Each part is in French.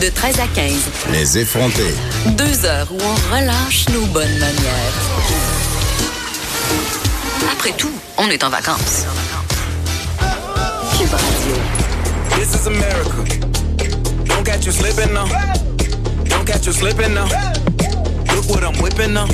De 13 à 15. Les effrontés. Deux heures où on relâche nos bonnes manières. Après tout, on est en vacances. Cube Radio. This is America. Don't catch you slipping now. Don't catch you slipping now. Look what I'm whipping now.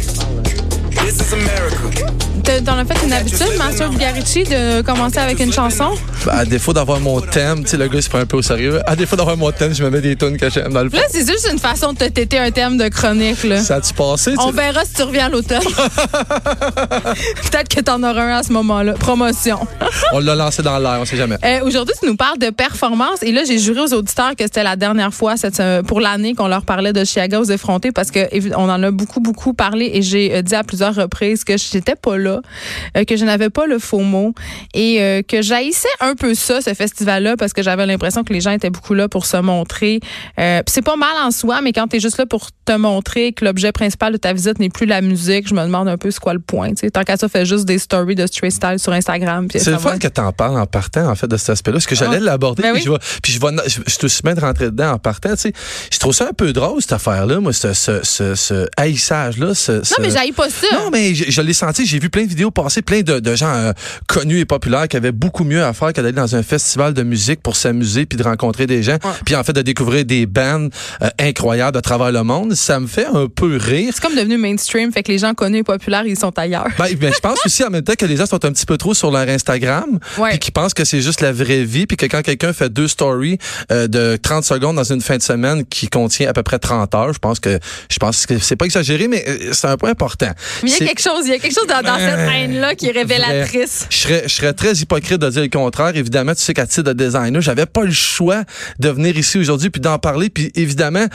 T'en as fait une habitude, Master Bugarici, de commencer avec une chanson? Ben, à défaut d'avoir mon thème, tu sais, le gars, il se prend un peu au sérieux. À défaut d'avoir mon thème, je me mets des tunes que j'aime dans le fond. Là, c'est juste une façon de te têter un thème de chronique. Là. Ça a-tu passé? On verra si tu reviens à l'automne. Peut-être que t'en auras un à ce moment-là. Promotion. On l'a lancé dans l'air, on sait jamais. Euh, Aujourd'hui, tu nous parles de performance. Et là, j'ai juré aux auditeurs que c'était la dernière fois cette, euh, pour l'année qu'on leur parlait de Chiaga aux effrontés parce que évi- on en a beaucoup, beaucoup parlé et j'ai euh, dit à plusieurs reprises que j'étais pas là, euh, que je n'avais pas le faux mot et euh, que j'haïssais un peu ça, ce festival-là, parce que j'avais l'impression que les gens étaient beaucoup là pour se montrer. Euh, c'est pas mal en soi, mais quand tu es juste là pour te montrer que l'objet principal de ta visite n'est plus la musique, je me demande un peu c'est quoi le point. Tant qu'à ça, fait juste des stories de street style sur Instagram. C'est le fun que tu en parles en partant, en fait, de cet aspect-là. Parce que j'allais Ah. l'aborder, Ben puis, oui. je vais, puis je vais, je, je te suis bien de rentrer dedans en partant, tu sais. Je trouve ça un peu drôle, cette affaire-là, moi, ce, ce, ce, ce haïssage-là. Non, mais j'haïs pas ça. Non, mais je, je l'ai senti. J'ai vu plein de vidéos passer, plein de, de gens euh, connus et populaires qui avaient beaucoup mieux à faire que d'aller dans un festival de musique pour s'amuser puis de rencontrer des gens. Puis en fait, de découvrir des bands euh, incroyables à travers le monde. Ça me fait un peu rire. C'est comme devenu mainstream, fait que les gens connus et populaires, ils sont ailleurs. Ben, ben, je pense aussi en même temps que les gens sont un petit peu trop sur leur Instagram, Ouais. puis qui pensent que c'est juste la vraie vie, puis que quand quelqu'un fait deux stories euh, de 30 secondes dans une fin de semaine qui contient à peu près 30 heures, je pense que je pense que c'est pas exagéré, mais euh, c'est un point important. Mais il y a quelque chose, il y a quelque chose dans, dans cette haine-là qui est révélatrice. Je serais, je serais très hypocrite de dire le contraire. Évidemment, tu sais qu'à titre de designer, j'avais pas le choix de venir ici aujourd'hui puis d'en parler. Puis évidemment,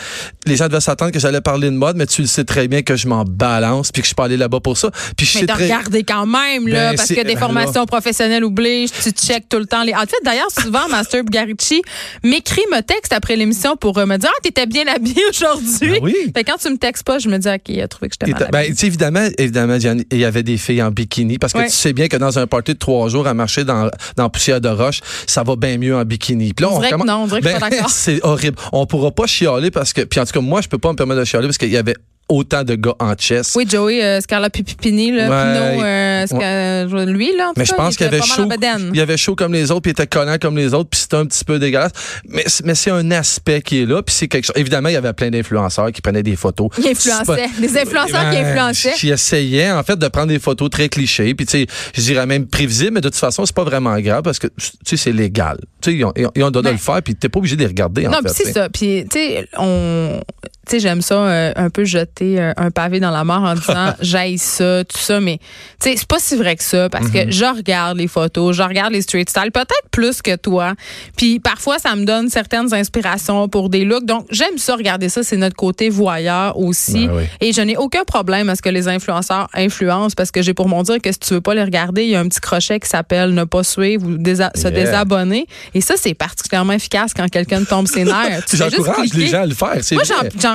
les gens devaient s'attendre que j'allais parler de mode, mais tu le sais très bien que je m'en balance puis que je suis pas allé là-bas pour ça. Puis je Mais sais très... regardé quand même, là, Ben, parce que des ben formations professionnelles obligent, tu checkes tout le temps les. En fait, d'ailleurs, souvent, Master Bugarici m'écrit, me texte après l'émission pour euh, me dire Ah, t'étais bien habillé aujourd'hui. Ben oui. Fait que quand tu me textes pas, je me dis OK, il a trouvé que j'étais Et mal. Ben, tu évidemment, il y avait des filles en bikini parce que Ouais. tu sais bien que dans un party de trois jours à marcher dans, dans poussière de roche, ça va bien mieux en bikini. Puis là, On recommence- non, on d'accord. c'est horrible. On pourra pas chialer parce que, puis en tout cas, moi, je peux pas me permettre de chialer parce qu'il y avait autant de gars en chess. Oui, Joey euh, Scarla Pipini, là, Ouais. Pinot, euh, lui, là, en tout Mais je pense il qu'il avait chaud. en. Il avait chaud comme les autres, puis il était collant comme les autres, puis c'était un petit peu dégueulasse. Mais, c'est un aspect qui est là, puis c'est quelque chose. Évidemment, il y avait plein d'influenceurs qui prenaient des photos. Il influençait. Des influenceurs qui Ben, influençaient. Qui essayaient, en fait, de prendre des photos très clichés, puis tu sais, je dirais même prévisibles, mais de toute façon, c'est pas vraiment grave parce que, tu sais, c'est légal. Tu sais, ils ont, ils ont- ils ont de Ben, le faire, puis t'es pas obligé de les regarder, en Non, fait. puis c'est ça. Puis, tu sais, on. Tu sais, j'aime ça, euh, un peu jeter euh, un pavé dans la mare en disant j'aille ça, tout ça, mais tu sais, c'est pas si vrai que ça parce que je regarde les photos, je regarde les street style, peut-être plus que toi. Puis parfois, ça me donne certaines inspirations pour des looks. Donc, j'aime ça, regarder ça, c'est notre côté voyeur aussi. Ben oui. Et je n'ai aucun problème à ce que les influenceurs influencent parce que j'ai pour mon dire que si tu veux pas les regarder, il y a un petit crochet qui s'appelle ne pas suivre ou désa- se désabonner. Et ça, c'est particulièrement efficace quand quelqu'un tombe ses nerfs. J'encourage les gens à le faire. Moi,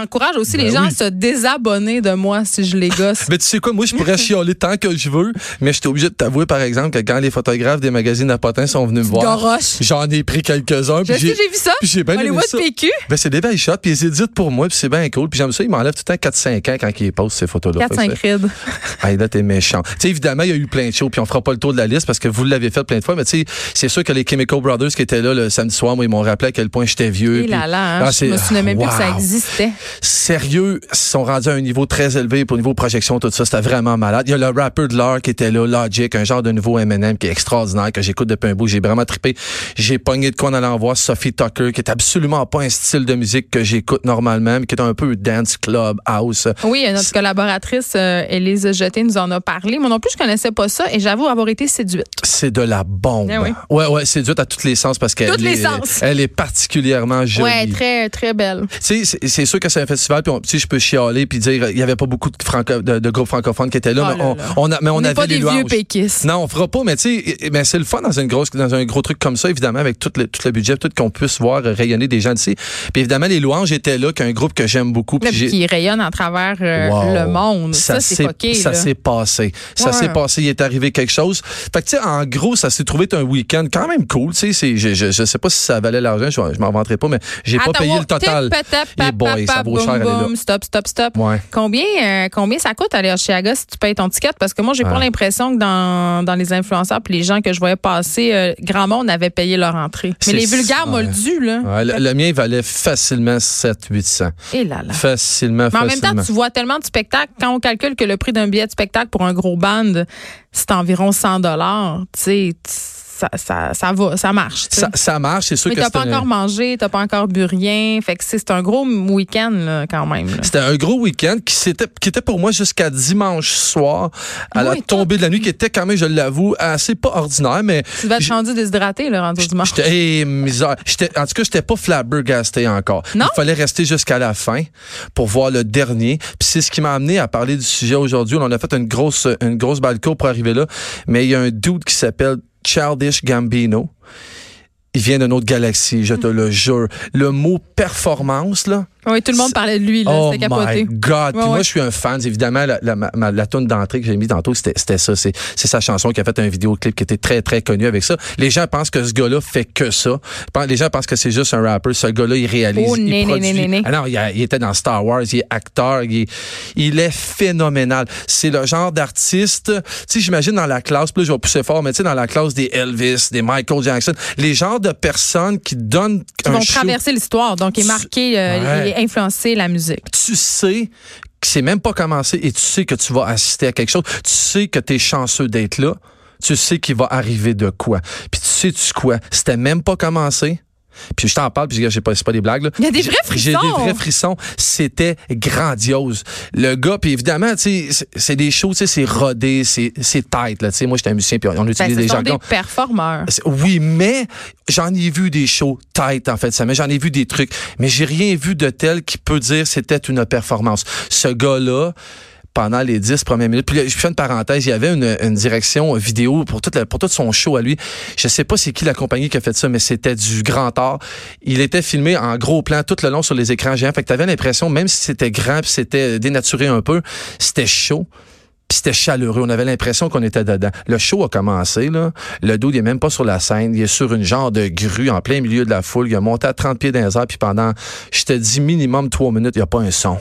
j'encourage aussi Ben les gens oui. à se désabonner de moi si je les gosse. Mais tu sais quoi, moi, je pourrais chialer tant que je veux, mais je suis obligé de t'avouer, par exemple, que quand les photographes des magazines à potins sont venus me voir, j'en ai pris quelques-uns. Je j'ai vu ça. puis j'ai bien aimé ça. PQ. Ben, c'est des belles shots, puis ils éditent pour moi, puis c'est bien cool. Puis j'aime ça, ils m'enlèvent tout le temps 4-5 ans quand ils postent ces photos-là. 4-5 rides. Hey, là, t'es méchant. Tu sais, évidemment, il y a eu plein de shows, puis on fera pas le tour de la liste parce que vous l'avez fait plein de fois, mais tu sais, c'est sûr que les Chemical Brothers qui étaient là le samedi soir, moi, ils m'ont rappelé à quel point j'étais vieux. Et puis- là là, hein, Ah, je me souvenais même plus que ça wow. existait. Sérieux, ils sont rendus à un niveau très élevé pour niveau projection, tout ça. C'était vraiment malade. Il y a le rappeur de l'heure qui était là, Logic, un genre de nouveau M&M qui est extraordinaire, que j'écoute depuis un bout. J'ai vraiment trippé. J'ai pogné de quoi en allant voir Sophie Tucker, qui est absolument pas un style de musique que j'écoute normalement, mais qui est un peu dance club, house. Oui, notre collaboratrice euh, Élise Jeté nous en a parlé. Moi non plus, je connaissais pas ça et j'avoue avoir été séduite. C'est de la bombe. Eh oui. Ouais, ouais, dur à tous les sens parce qu'elle est, sens. elle est particulièrement jolie. Ouais, très, très belle. C'est- c'est sûr que ça c'est un festival, puis sais, je peux chialer puis dire, il y avait pas beaucoup de, franco- de, de groupes francophones qui étaient là, Oh mais là on, là. on a, mais on, On avait pas les des vieux péquistes. Non, on fera pas, mais tu sais, eh, c'est le fun dans une grosse, dans un gros truc comme ça, évidemment, avec tout le, tout le budget, tout qu'on puisse voir rayonner des gens d'ici. Puis évidemment, les louanges étaient là, qu'un groupe que j'aime beaucoup. puis qui rayonne à travers euh, Wow. le monde. Ça, c'est fucké. Ça s'est passé. Ça s'est passé. Il est arrivé quelque chose. Fait que, tu sais, en gros, ça s'est trouvé un week-end quand même cool. Tu sais, je, je, je sais pas si ça valait l'argent. Je, je m'en vanterai pas, mais j'ai pas payé le total. boy, ça vaut boum, cher aller là. boum, Stop, stop, stop. Ouais. Combien, euh, combien ça coûte aller à Chiaga si tu payes ton ticket? Parce que moi, j'ai pas l'impression que dans, dans les influenceurs puis les gens que je voyais passer, euh, grand monde avait payé leur entrée. Mais les vulgaires ouais. moldus, là. Ouais, le, le mien il valait facilement 700-800. Et là là. Facilement, Mais en même temps, tu vois tellement de spectacles. Quand on calcule que le prix d'un billet de spectacle pour un gros band, c'est environ 100 dollars, tu sais, ça, ça, ça va, ça marche. ça, ça marche, c'est sûr Mais que t'as pas un- encore mangé, t'as pas encore bu rien. Fait que c'est un gros week-end, là, quand même. C'était un gros week-end qui, qui était pour moi jusqu'à dimanche soir, à la Oui, tombée de la nuit, qui était quand même, je l'avoue, assez pas ordinaire, mais Tu vas J'ai- rendu déshydraté, le rendu dimanche. J'étais, misère. J'étais, en tout cas, j'étais pas flabbergasté encore. Non? Il fallait rester jusqu'à la fin pour voir le dernier. Puis c'est ce qui m'a amené à parler du sujet aujourd'hui. On a fait une grosse, une grosse balco pour arriver là. Mais il y a un dude qui s'appelle Childish Gambino. Il vient d'une autre galaxie, je te le jure. Le mot performance, là. Oui, tout le monde parlait de lui, là. Oh C'était my capoté. God! Puis Ouais, moi, ouais. je suis un fan. Évidemment, la, la, ma- la tune d'entrée que j'ai mis tantôt, c'était c'était ça. C'est sa chanson qui a fait un vidéoclip qui était très, très connu avec ça. Les gens pensent que ce gars-là fait que ça. Les gens pensent que c'est juste un rapper. Ce gars-là, il réalise, Oh, il né, produit. né, né. Ah non, il, a- il était dans Star Wars, il est acteur, il est, il est phénoménal. C'est le genre d'artiste, tu sais, j'imagine dans la classe, là, je vais pousser fort, mais tu sais, dans la classe des Elvis, des Michael Jackson, les genres de personnes qui donnent Qui un vont show traverser l'histoire, donc et marquer euh, Ouais. Influencer la musique. tu sais que c'est même pas commencé et tu sais que tu vas assister à quelque chose. Tu sais que tu es chanceux d'être là. Tu sais qu'il va arriver de quoi. Puis tu sais tu quoi? C'était même pas commencé. Puis je t'en parle, puis j'ai pas, c'est pas des blagues. Là. Il y a des J'ai- vrais J'ai frissons. des vrais frissons. C'était grandiose. Le gars, puis évidemment, tu sais, c'est- c'est des shows, tu sais, c'est rodé, c'est c'est tight. Là, tu sais, moi, j'étais un musicien, puis on Ben, utilise des jargons. des performeurs. C'est- Oui, mais j'en ai vu des shows tight en fait, ça, mais j'en ai vu des trucs, mais j'ai rien vu de tel qui peut dire c'était une performance. Ce gars-là pendant les dix premières minutes. Puis là, je fais une parenthèse, il y avait une, une direction vidéo pour toute la- pour tout son show à lui. Je sais pas c'est qui la compagnie qui a fait ça, mais c'était du grand art. Il était filmé en gros plan tout le long sur les écrans géants. Fait que t'avais l'impression, même si c'était grand puis c'était dénaturé un peu, c'était chaud. Puis c'était chaleureux. On avait l'impression qu'on était dedans. Le show a commencé, là. Le dos, il est même pas sur la scène. Il est sur une genre de grue en plein milieu de la foule. Il a monté à 30 pieds dans les airs. Puis pendant, je te dis, minimum trois minutes, il n'y a pas un son.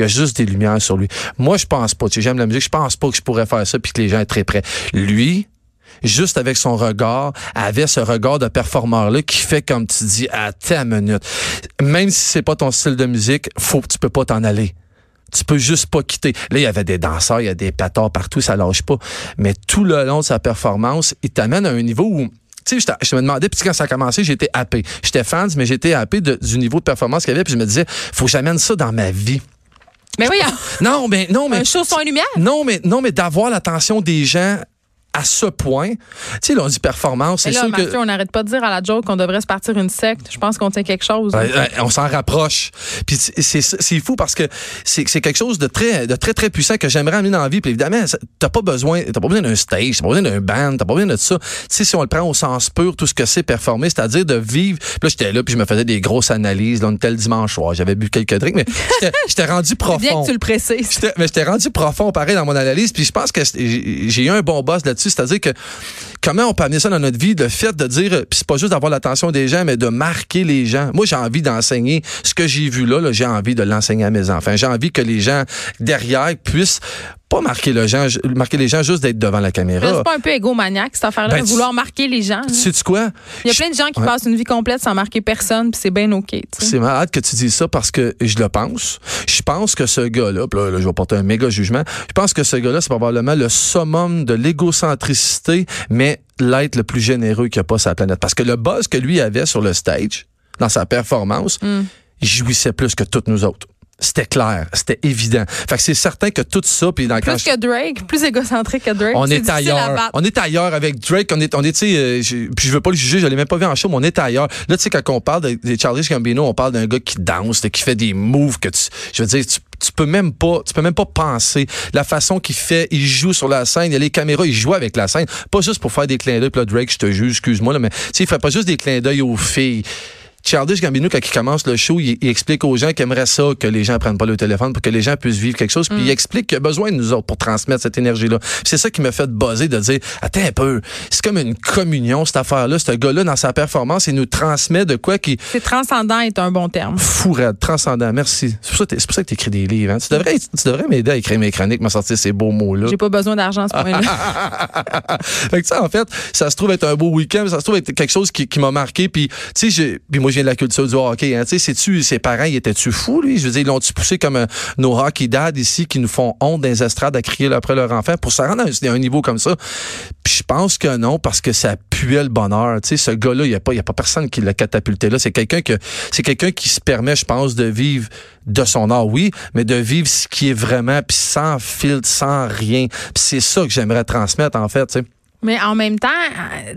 Il y a juste des lumières sur lui. Moi, je pense pas. J'aime la musique. Je pense pas que je pourrais faire ça puis que les gens sont très près. Lui, juste avec son regard, avait ce regard de performeur-là qui fait comme tu dis, à ta minute. Même si c'est pas ton style de musique, faut, tu peux pas t'en aller. Tu peux juste pas quitter. Là, il y avait des danseurs, il y a des patards partout, ça lâche pas. Mais tout le long de sa performance, il t'amène à un niveau où tu sais, je me demandais, puis quand ça a commencé, j'étais happé. J'étais fan, mais j'étais happé du niveau de performance qu'il y avait, puis je me disais, faut que j'amène ça dans ma vie. Mais oui, Non, mais non, mais un show lumière? non, mais non, mais d'avoir l'attention des gens à ce point. Tu sais, là, on dit performance, c'est là, sûr que. Mathieu, on n'arrête pas de dire à la joke qu'on devrait se partir une secte. Je pense qu'on tient quelque chose. Ouais, ouais, on s'en rapproche. Puis c'est- fou parce que c'est quelque chose de très de très très puissant que j'aimerais amener dans la vie. Puis évidemment, t'as pas besoin t'as pas besoin d'un stage, t'as pas besoin d'un band, t'as pas besoin de ça. Tu sais si on le prend au sens pur, tout ce que c'est performer, c'est-à-dire de vivre. Puis là j'étais là puis je me faisais des grosses analyses. Là, on était le dimanche soir, j'avais bu quelques drinks, mais j'étais- rendu profond. Bien que tu le précises. Mais j'étais rendu profond pareil dans mon analyse puis je pense que j'ai eu un bon boss c'est-à-dire que comment on peut amener ça dans notre vie le fait de dire puis c'est pas juste d'avoir l'attention des gens mais de marquer les gens. Moi j'ai envie d'enseigner ce que j'ai vu là, j'ai envie de l'enseigner à mes enfants. J'ai envie que les gens derrière puissent pas marquer le gens marquer les gens juste d'être devant la caméra C'est pas un peu égomaniaque, cette affaire-là, Ben, de tu- vouloir marquer les gens. tu sais quoi? Il y a plein de gens qui Ouais. passent une vie complète sans marquer personne, puis c'est bien OK. tu. C'est malade que tu dises ça parce que je le pense. Je pense que ce gars-là, là, là, je vais porter un méga jugement, je pense que ce gars-là, c'est probablement le summum de l'égocentricité, mais l'être le plus généreux qu'il n'y a pas sur la planète. Parce que le buzz que lui avait sur le stage, dans sa performance, Mm. il jouissait plus que toutes nous autres. C'était clair, c'était évident. Fait que c'est certain que tout ça, puis dans Plus que Drake, plus égocentrique que Drake. on est ailleurs. On est ailleurs avec Drake. On est, on est, tu sais, euh, puis je veux pas le juger, je l'ai même pas vu en show, mais on est ailleurs. Là, tu sais, quand on parle de, de Charlie Gambino, on parle d'un gars qui danse, qui fait des moves que tu, je veux dire, tu, tu peux même pas, tu peux même pas penser la façon qu'il fait. Il joue sur la scène, il y a les caméras, il joue avec la scène, pas juste pour faire des clins d'œil. Puis là, Drake, je te juge, excuse-moi, là, mais tu sais, il fait pas juste des clins d'œil aux filles. Childish Gambino, quand il commence le show, il, il explique aux gens qu'il aimerait ça, que les gens prennent pas le téléphone pour que les gens puissent vivre quelque chose. Puis il explique qu'il a besoin de nous autres pour transmettre cette énergie-là. C'est ça qui me fait buzzer de dire, attends un peu, c'est comme une communion, cette affaire-là. Ce gars-là, dans sa performance, il nous transmet de quoi qui C'est transcendant est un bon terme. fou raide, transcendant. Merci. C'est pour ça que tu écris des livres. hein. Tu devrais, tu devrais m'aider à écrire mes chroniques, me sortir ces beaux mots-là. J'ai pas besoin d'argent ce point-là. fait que ça, en fait, ça se trouve être un beau week-end, ça se trouve être quelque chose qui, qui m'a marqué. Puis, tu sais, puis moi, je viens de la culture du hockey. Hein, tu sais, sais-tu, ses parents, ils étaient-tu fous, lui? Je veux dire, ils l'ont-tu poussé comme euh, nos hockey dads ici qui nous font honte dans les estrades à crier après leur enfant pour se rendre à un, niveau comme ça? Puis je pense que non, parce que ça puait le bonheur. Tu sais, ce gars-là, il n'y a, pas- y a pas personne qui l'a catapulté là. C'est quelqu'un que c'est quelqu'un qui se permet, je pense, de vivre de son art, oui, mais de vivre ce qui est vraiment, puis sans filtre, sans rien. C'est ça que j'aimerais transmettre, en fait, tu sais. Mais en même temps,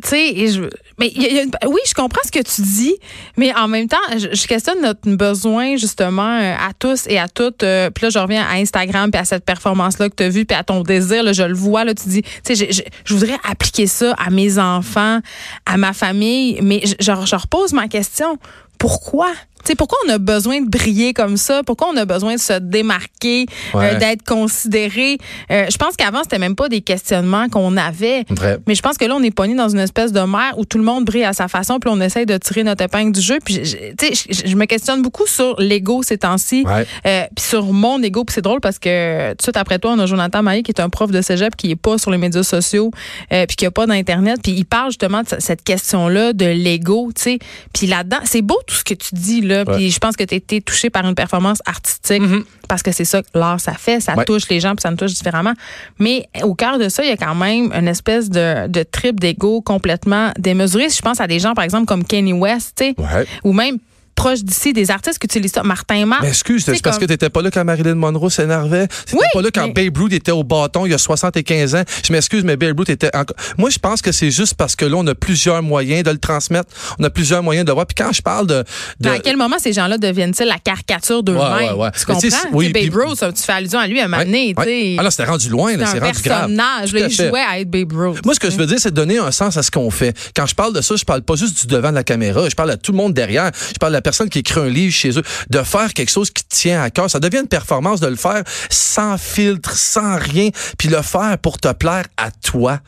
tu sais, je, mais y y a une- oui, je comprends ce que tu dis, mais en même temps, je, je questionne notre besoin justement euh, à tous et à toutes. euh, puis là, je reviens à Instagram puis à cette performance-là que tu as vue puis à ton désir. Là, je le vois. Là, tu dis, tu sais, je, je- voudrais appliquer ça à mes enfants, à ma famille, mais je, je repose ma question. Pourquoi? Sais, pourquoi on a besoin de briller comme ça? Pourquoi on a besoin de se démarquer, euh, d'être considéré? Euh, je pense qu'avant, c'était même pas des questionnements qu'on avait. Vrai. Mais je pense que là, on est pogné dans une espèce de mer où tout le monde brille à sa façon, puis on essaye de tirer notre épingle du jeu. Puis, tu sais, je, me questionne beaucoup sur l'ego ces temps-ci, Ouais. euh, puis sur mon ego. Puis c'est drôle parce que tout de suite après toi, on a Jonathan Maillé qui est un prof de cégep qui est pas sur les médias sociaux, puis qui a pas d'internet. Puis il parle justement de ce- cette question-là de l'ego, tu sais. Puis là-dedans, c'est beau tout ce que tu dis là. Puis je pense que tu as été touché par une performance artistique parce que c'est ça que l'art ça fait, ça Ouais. touche les gens puis ça nous touche différemment. Mais au cœur de ça, il y a quand même une espèce de, de trip d'ego complètement démesuré. Si je pense à des gens par exemple comme Kanye West, tu sais, Ouais. ou même proche d'ici des artistes qui utilisent ça, Martin Marc. Mais excuse, C'est parce comme- que t'étais pas là quand Marilyn Monroe s'énervait. T'étais Oui, pas là quand mais- Babe Ruth était au bâton il y a 75 ans. Je m'excuse, mais Babe Ruth était encore... Moi, je pense que c'est juste parce que là, on a plusieurs moyens de le transmettre. On a plusieurs moyens de le voir. Puis quand je parle de... de- à quel moment ces gens-là deviennent-ils la caricature d'eux-mêmes? Ouais, ouais, ouais. Tu comprends? oui, Babe puis- Ruth, tu fais allusion à lui à un moment donné. Ah là, c'était rendu loin, là, c'est rendu grave. personnage. Tout là, il jouait à être Babe Ruth. Moi, ce que je veux dire, c'est de donner un sens à ce qu'on fait. Quand je parle de ça, je parle pas juste du devant de la caméra. Je parle à tout le monde derrière. Je parle à personne qui écrit un livre chez eux. De faire quelque chose qui tient à cœur. Ça devient une performance de le faire sans filtre, sans rien, puis le faire pour te plaire à toi.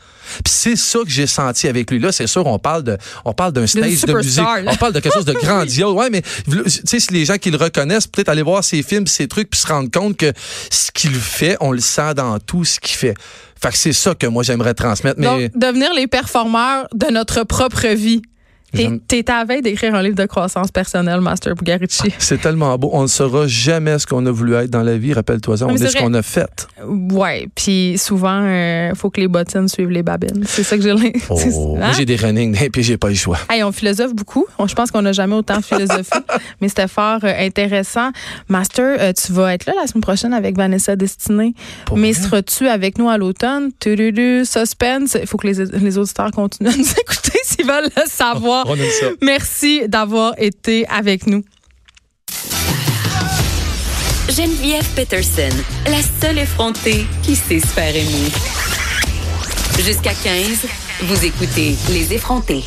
Puis c'est ça que j'ai senti avec lui. Là, c'est sûr, on parle de, on parle d'un stage de musique. là. On parle de quelque chose de grandiose. Ouais, mais tu sais, si les gens qui le reconnaissent, peut-être aller voir ses films, ses trucs, puis se rendre compte que ce qu'il fait, on le sent dans tout ce qu'il fait. Fait que c'est ça que moi j'aimerais transmettre. Mais Donc, devenir les performeurs de notre propre vie. T'es à la veille d'écrire un livre de croissance personnelle, Master Bugarici. c'est tellement beau. On ne saura jamais ce qu'on a voulu être dans la vie. Rappelle-toi ça. On est ce qu'on a fait. Ouais, puis souvent, il faut que les bottines suivent les babines. C'est ça que j'ai Oh, moi hein? j'ai des running et puis j'ai pas le choix. Hey, on philosophe beaucoup. Je pense qu'on n'a jamais autant philosophé, mais c'était fort euh, intéressant. Master, euh, tu vas être là la semaine prochaine avec Vanessa Destinée. Pour mais seras-tu avec nous à l'automne? Suspense. Il faut que les, les auditeurs continuent à nous écouter s'ils veulent le savoir. On aime ça. Merci d'avoir été avec nous. Geneviève Peterson, la seule effrontée qui sait se faire aimer. Jusqu'à 15, vous écoutez Les effrontés.